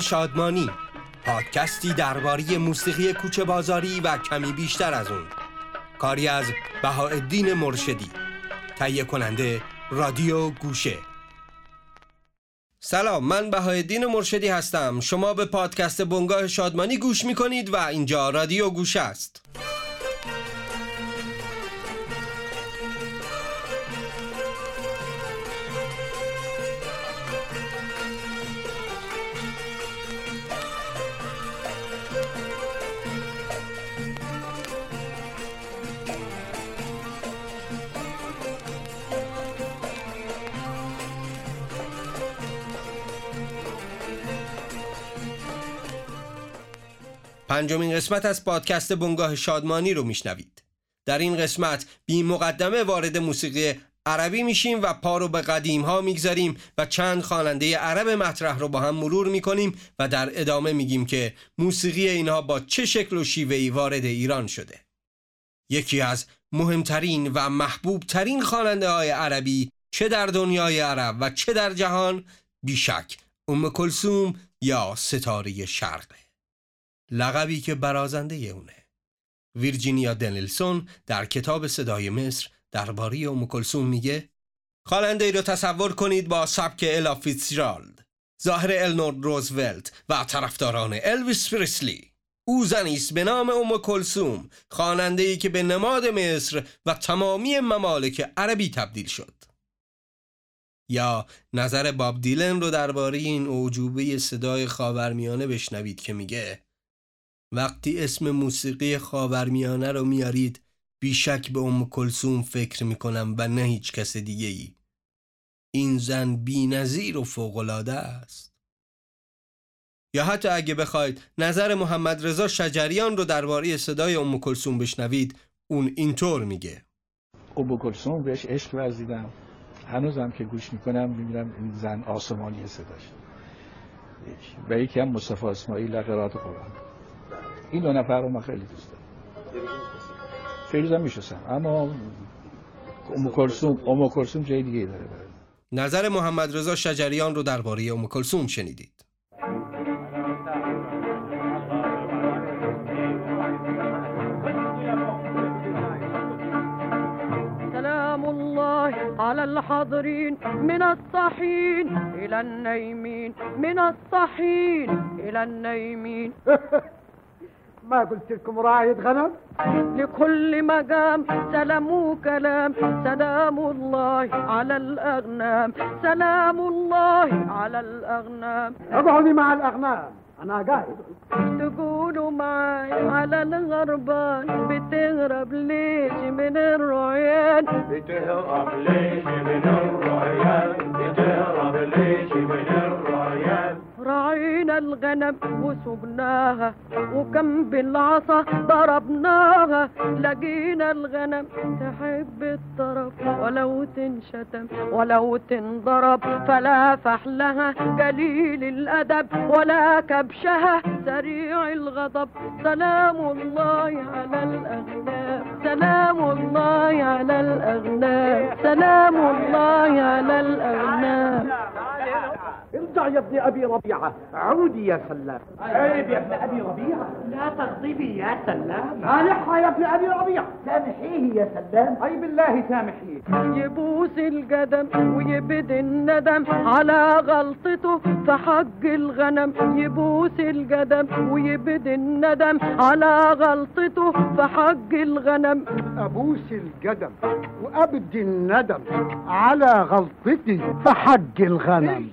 شادمانی پادکستی درباره موسیقی کوچه بازاری و کمی بیشتر از اون. کاری از بهاءالدین مرشدی. تهیه کننده رادیو گوشه. سلام من بهاءالدین مرشدی هستم. شما به پادکست بنگاه شادمانی گوش می‌کنید و اینجا رادیو گوشه است. پنجمین قسمت از پادکست بنگاه شادمانی رو میشنوید. در این قسمت بی مقدمه وارد موسیقی عربی میشیم و پا رو به قدیم ها می‌گذاریم و چند خواننده عرب مطرح رو با هم مرور می‌کنیم و در ادامه میگیم که موسیقی اینها با چه شکل و شیوهی وارد ایران شده. یکی از مهمترین و محبوب ترین خواننده های عربی چه در دنیای عرب و چه در جهان بیشک ام کلثوم یا ستاره شرقه. لقبی که برازنده اونه. ویرجینیا دنیلسون در کتاب صدای مصر درباره ام کلثوم میگه خواننده ای رو تصور کنید با سبک الا فیتزجرالد ظاهر النور روزولت و طرفداران الویس پریسلی او زنی است به نام ام کلثوم خواننده ای که به نماد مصر و تمامی ممالک عربی تبدیل شد. یا نظر باب دیلن رو درباره این اوجوبه صدای خاورمیانه بشنوید که میگه وقتی اسم موسیقی خاورمیانه رو میارید بیشک به ام کلسوم فکر می‌کنم و نه هیچ کس دیگه ای. این زن بی نظیر و فوقلاده است. یا حتی اگه بخواید نظر محمد رضا شجریان رو درباره صدای ام کلسوم بشنوید اون اینطور میگه ام کلسوم بهش عشق ورزیدم هنوزم که گوش می‌کنم می‌بینم این زن آسمانی صداش و یکی هم مصطفی اسماعیل قرائت قرآن این دو نفر رو من خیلی دوست دارم. فیروز هم میشستم. اما ام کلثوم ام کلثوم جای دیگه داره نظر محمد رضا شجریان رو درباره ام کلثوم شنیدید. سلام الله على الحاضرين من الصحين إلى النايمين من الصحين إلى النايمين. ما قلت لكم راعية غنم؟ لكل مقام سلام وكلام. سلام الله على الأغنام. سلام الله على الأغنام. اقعدي مع الأغنام. أنا قاعد. تقولوا معي على الغربان. بتهرب ليش من الرعيان؟ بتهرب ليش من الرعيان؟ بتهرب ليش الغنم وسقناها وكم بالعصا ضربناها. لقينا الغنم تحب الطرف ولو تنشتم ولو تنضرب فلا فحلها قليل الأدب ولا كبشها سريع الغضب. سلام الله على الأغنام سلام الله على الأغنام سلام الله على الأغنام. ارجع يا ابن أبي ربيعة. عودي يا سلام. عيب يا ابن أبي ربيعة. لا تغضبي يا سلام. صالحها يا ابن أبي ربيعة سامحيه يا سلام. أي بالله سامحيه. يبوس القدم ويبد الندم. على غلطته في حق الغنم. يبوس القدم ويبد الندم. على غلطته في حق الغنم. أبوس القدم وأبدي الندم. على غلطتي في حق الغنم.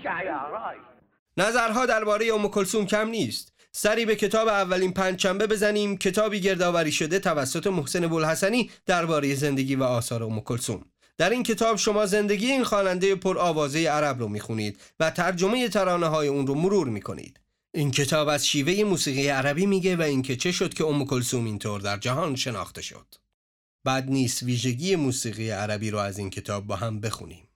نظرها درباره ام کلثوم کم نیست؟ سری به کتاب اولین پنجشنبه بزنیم. کتابی گردآوری شده توسط محسن بولحسنی درباره زندگی و آثار ام کلثوم. در این کتاب شما زندگی این خواننده پر آوازه عرب رو می‌خونید و ترجمه ترانه های اون رو مرور می‌کنید. این کتاب از شیوه موسیقی عربی میگه و اینکه چه شد که ام کلثوم اینطور در جهان شناخته شد. بد نیست ویژگی موسیقی عربی رو از این کتاب با هم بخونیم.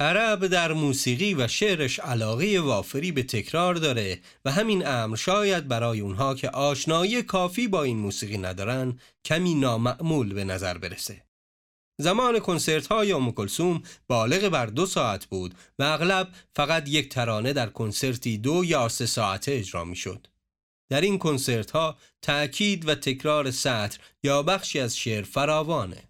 عرب در موسیقی و شعرش علاقه وافری به تکرار داره و همین امر شاید برای اونها که آشنایی کافی با این موسیقی ندارن کمی نامعمول به نظر برسه. زمان کنسرت های ام کلثوم بالغ بر دو ساعت بود و اغلب فقط یک ترانه در کنسرتی دو یا سه ساعته اجرا می شد. در این کنسرت ها تأکید و تکرار سطر یا بخشی از شعر فراوانه.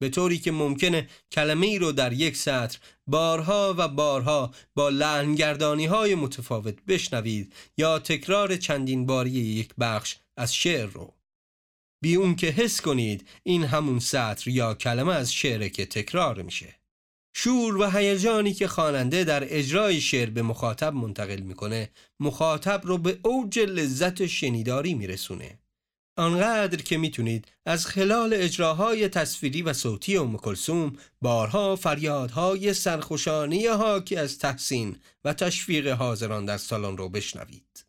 به طوری که ممکنه کلمه ای رو در یک سطر بارها و بارها با لحنگردانی های متفاوت بشنوید یا تکرار چندین باری یک بخش از شعر رو. بی اون که حس کنید این همون سطر یا کلمه از شعر که تکرار میشه. شور و هیجانی که خواننده در اجرای شعر به مخاطب منتقل می‌کنه مخاطب رو به اوج لذت شنیداری میرسونه. آنقدر که می‌تونید از خلال اجراهای تصویری و صوتی ام کلثوم بارها فریادهای سرخوشانی حاکی از تحسین و تشویق حاضران در سالن رو بشنوید.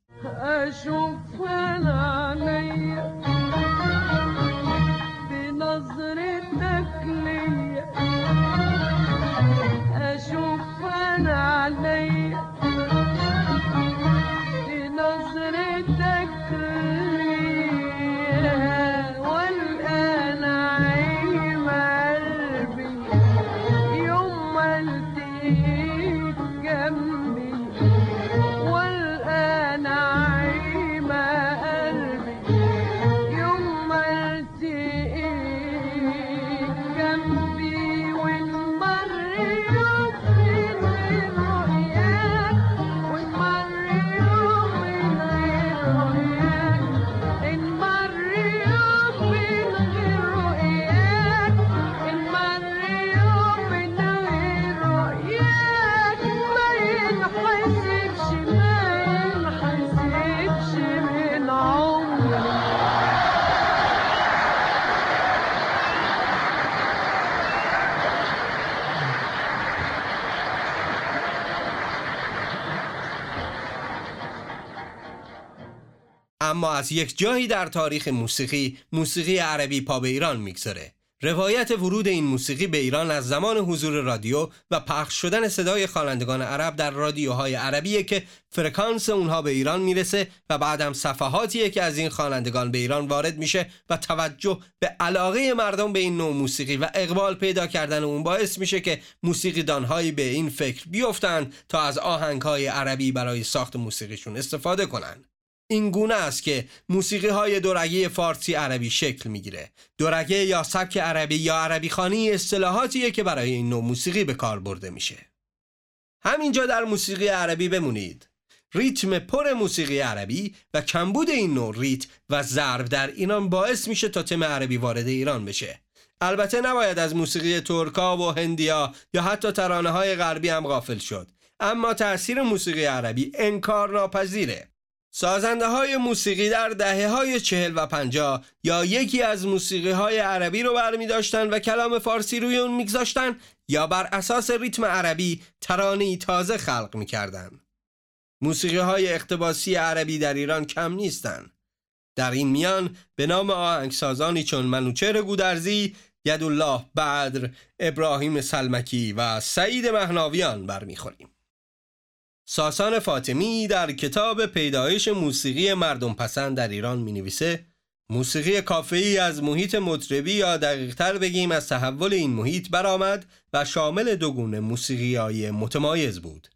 اما از یک جایی در تاریخ موسیقی موسیقی عربی پا به ایران می‌گذاره روایت ورود این موسیقی به ایران از زمان حضور رادیو و پخش شدن صدای خوانندگان عرب در رادیوهای عربیه که فرکانس اونها به ایران می‌رسه و بعدم صفحاتیه که از این خوانندگان به ایران وارد میشه و توجه به علاقه مردم به این نوع موسیقی و اقبال پیدا کردن اون باعث میشه که موسیقی دانهایی به این فکر بیفتند تا از آهنگهای عربی برای ساخت موسیقیشون استفاده کنند. این گونه است که موسیقی های دورگه فارسی عربی شکل می‌گیره. دورگه یا سبک عربی یا عربی خانی اصطلاحاتیه که برای این نوع موسیقی به کار برده میشه. همینجا در موسیقی عربی بمونید. ریتم پر موسیقی عربی و کمبود این نوع ریتم و ضرب در ایران باعث میشه تا تم عربی وارد ایران بشه. البته نباید از موسیقی ترکا و هندیا یا حتی ترانه های غربی هم غافل شد. اما تأثیر موسیقی عربی انکار ناپذیره. سازنده های موسیقی در دهه های چهل و پنجاه یا یکی از موسیقی های عربی رو برمی داشتن و کلام فارسی روی اون میگذاشتن یا بر اساس ریتم عربی ترانه‌ای تازه خلق می‌کردن. موسیقی های اقتباسی عربی در ایران کم نیستن. در این میان به نام آهنگسازانی چون منوچهر گودرزی، یدالله بدر، ابراهیم سلمکی و سعید مهناویان برمیخوریم. ساسان فاطمی در کتاب پیدایش موسیقی مردم پسند در ایران می نویسه موسیقی کافه‌ای از محیط مطربی یا دقیقتر بگیم از تحول این محیط برآمد و شامل دو گونه موسیقی های متمایز بود.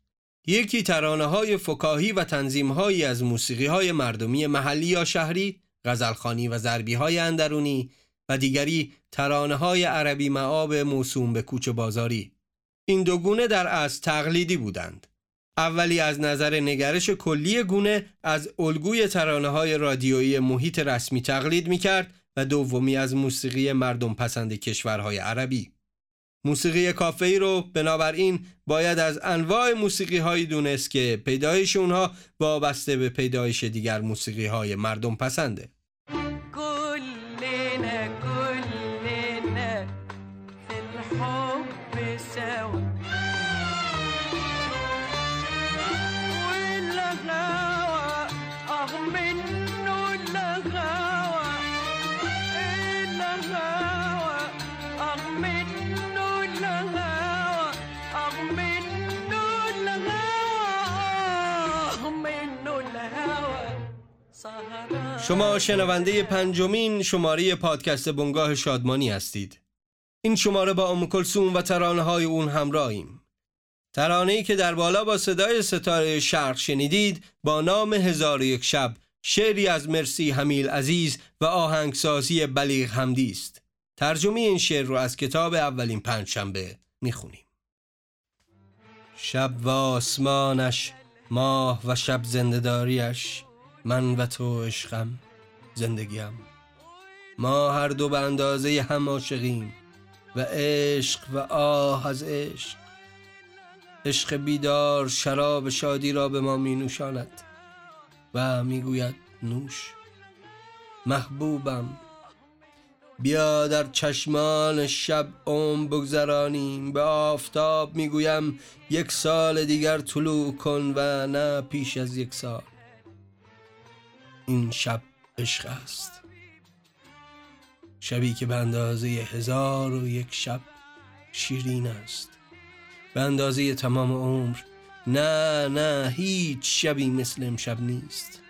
یکی ترانه های فکاهی و تنظیم هایی از موسیقی های مردمی محلی یا شهری، غزلخانی و ضربی های اندرونی و دیگری ترانه های عربی معاب موسوم به کوچه بازاری. این دو گونه در از تقلیدی بودند. اولی از نظر نگرش کلی گونه از الگوی ترانه های رادیویی محیط رسمی تقلید می کرد و دومی از موسیقی مردم پسند کشورهای عربی. موسیقی کافه ای رو بنابراین باید از انواع موسیقی هایی دونست که پیدایش اونها وابسته به پیدایش دیگر موسیقی های مردم پسنده. شما شنونده پنجمین شماره پادکست بنگاه شادمانی هستید. این شماره با ام کلثوم و ترانه های اون همراهیم. ترانه ای که در بالا با صدای ستاره شرق شنیدید با نام هزار یک شب شعری از مرسی حمیل عزیز و آهنگسازی بلیغ حمدی است. ترجمه این شعر رو از کتاب اولین پنجشنبه می‌خونیم. شب و آسمانش ماه و شب زندهداریش من و تو عشقم زندگیم. ما هر دو به اندازه هم عاشقیم و عشق و آه از عشق. عشق بیدار شراب شادی را به ما می نوشاند و می گوید نوش. محبوبم بیا در چشمان شب عمر بگذرانیم. به آفتاب می‌گویم یک سال دیگر طلوع کن و نه پیش از یک سال. این شب عشق است. شبی که به اندازه هزار و یک شب شیرین است. به اندازه تمام عمر نه نه هیچ شبی مثل امشب نیست.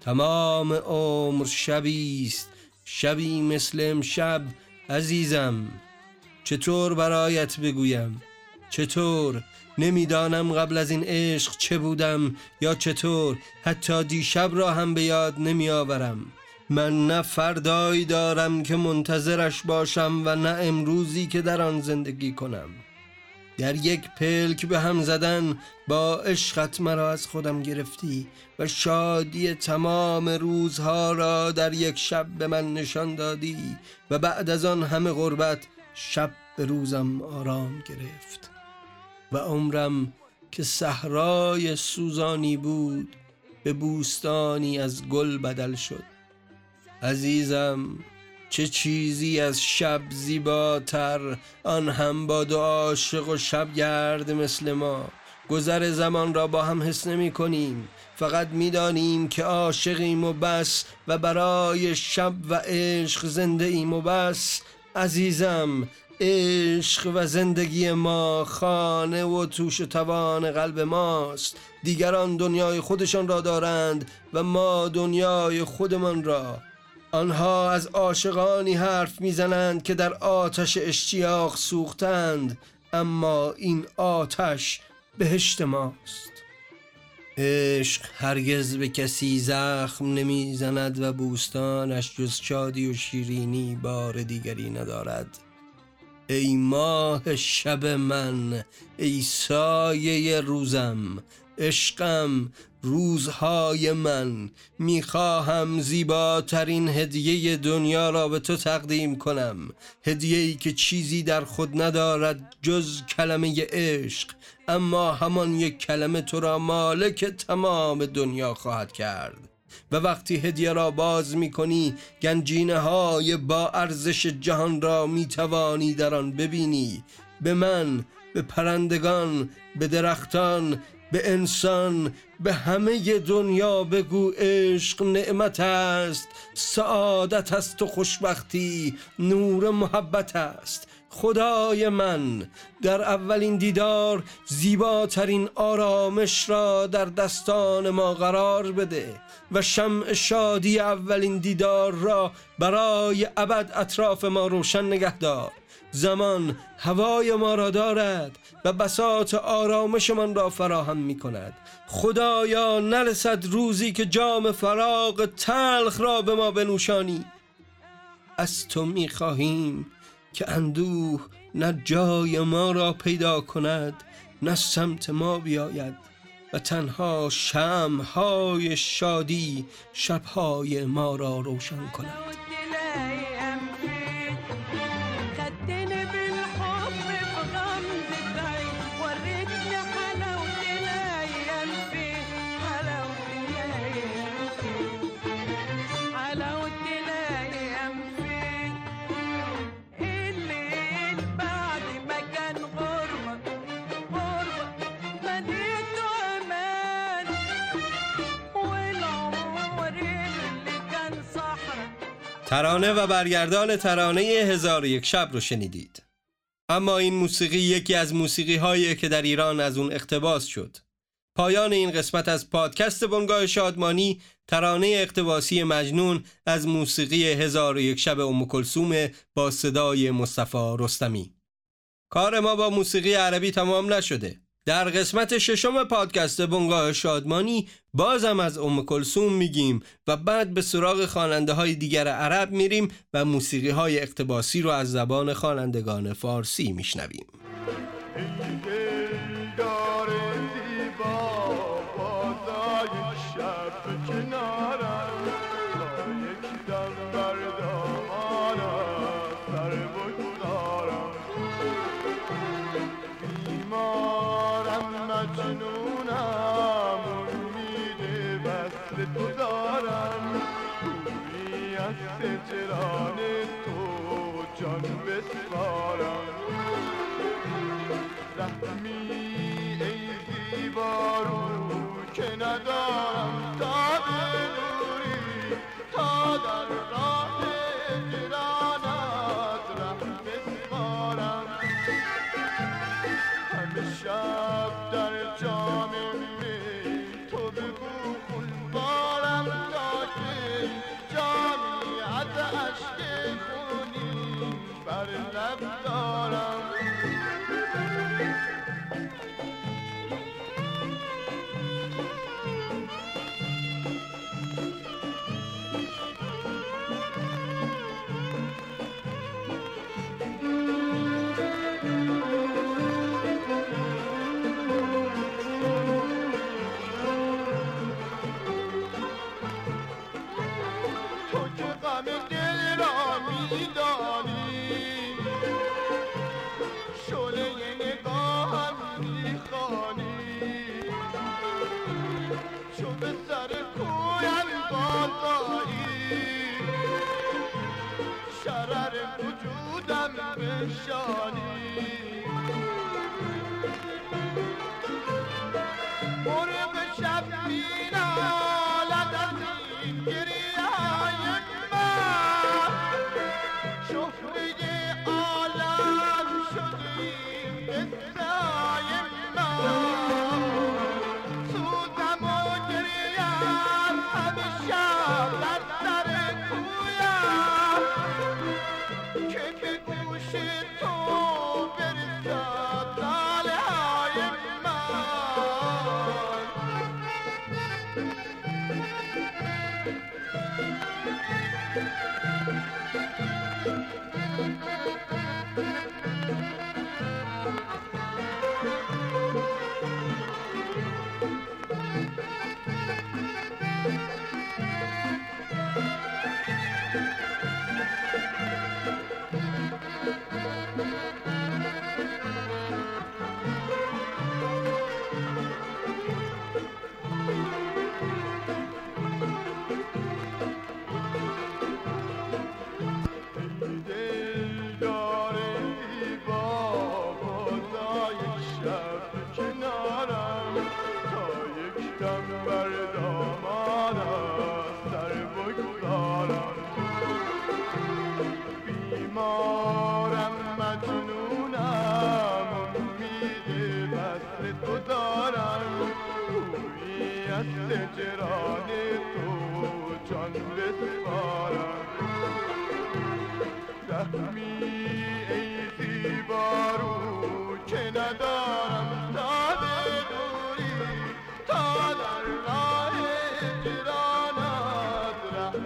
تمام عمر شبی است شبی مثل امشب عزیزم. چطور برایت بگویم؟ چطور نمی‌دانم قبل از این عشق چه بودم یا چطور. حتی دیشب را هم به یاد نمی آورم من نه فردایی دارم که منتظرش باشم و نه امروزی که در آن زندگی کنم. در یک پلک به هم زدن با عشقت مرا از خودم گرفتی و شادی تمام روزها را در یک شب به من نشان دادی و بعد از آن همه غربت شب به روزم آرام گرفت. و عمرم که صحرای سوزانی بود به بوستانی از گل بدل شد. عزیزم چه چیزی از شب زیباتر آن هم با دو عاشق و شب گرد مثل ما. گذر زمان را با هم حس نمی کنیم فقط می‌دانیم که عاشقیم و بس و برای شب و عشق زنده ایم و بس. عزیزم عشق و زندگی ما خانه و توش و توان قلب ماست. دیگران دنیای خودشان را دارند و ما دنیای خودمان را. آنها از عاشقانی حرف می‌زنند که در آتش اشتیاق سوختند اما این آتش بهشت ماست. عشق هرگز به کسی زخم نمی‌زند و بوستانش جز شادی و شیرینی بار دیگری ندارد. ای ماه شب من ای سایه روزم عشقم روزهای من. می‌خواهم زیباترین هدیه دنیا را به تو تقدیم کنم. هدیه‌ای که چیزی در خود ندارد جز کلمه عشق اما همان یک کلمه تو را مالک تمام دنیا خواهد کرد. و وقتی هدیه را باز می کنی گنجینه های با ارزش جهان را می توانی در آن ببینی. به من به پرندگان به درختان به انسان به همه دنیا بگو عشق نعمت است سعادت است و خوشبختی نور محبت است. خدای من در اولین دیدار زیباترین آرامش را در دستان ما قرار بده و شمع شادی اولین دیدار را برای ابد اطراف ما روشن نگه دار. زمان هوای ما را دارد و بساط آرامشمان را فراهم می کند. خدایا نرسد روزی که جام فراغ تلخ را به ما بنوشانی. از تو می خواهیم که اندوه نه جای ما را پیدا کند نه سمت ما بیاید و تنها شمهای شادی شبهای ما را روشن کند. ترانه و برگردان ترانه هزار یک شب رو شنیدید. اما این موسیقی یکی از موسیقی هایی که در ایران از اون اقتباس شد. پایان این قسمت از پادکست بنگاه شادمانی ترانه اقتباسی مجنون از موسیقی هزار یک شب ام کلثوم با صدای مصطفی رستمی. کار ما با موسیقی عربی تمام نشده. در قسمت ششم پادکست بنگاه شادمانی بازم از ام کلثوم میگیم و بعد به سراغ خواننده های دیگر عرب میریم و موسیقی های اقتباسی رو از زبان خوانندگان فارسی میشنویم. رحمی ای زیبارو که ندارم.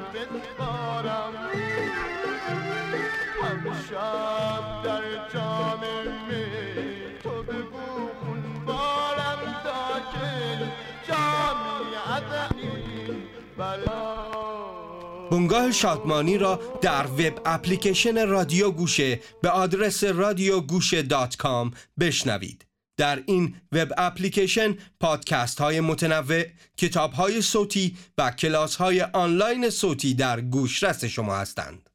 هجرانت ره بسپارم همه شب در جام می تو بگو خون بارم تا که جامی بلا. بنگاه شادمانی را در وب اپلیکیشن رادیو گوشه به آدرس رادیو گوشه دات کام بشنوید. در این وب اپلیکیشن پادکست های متنوع، کتاب های صوتی و کلاس های آنلاین صوتی در گوشرس شما هستند.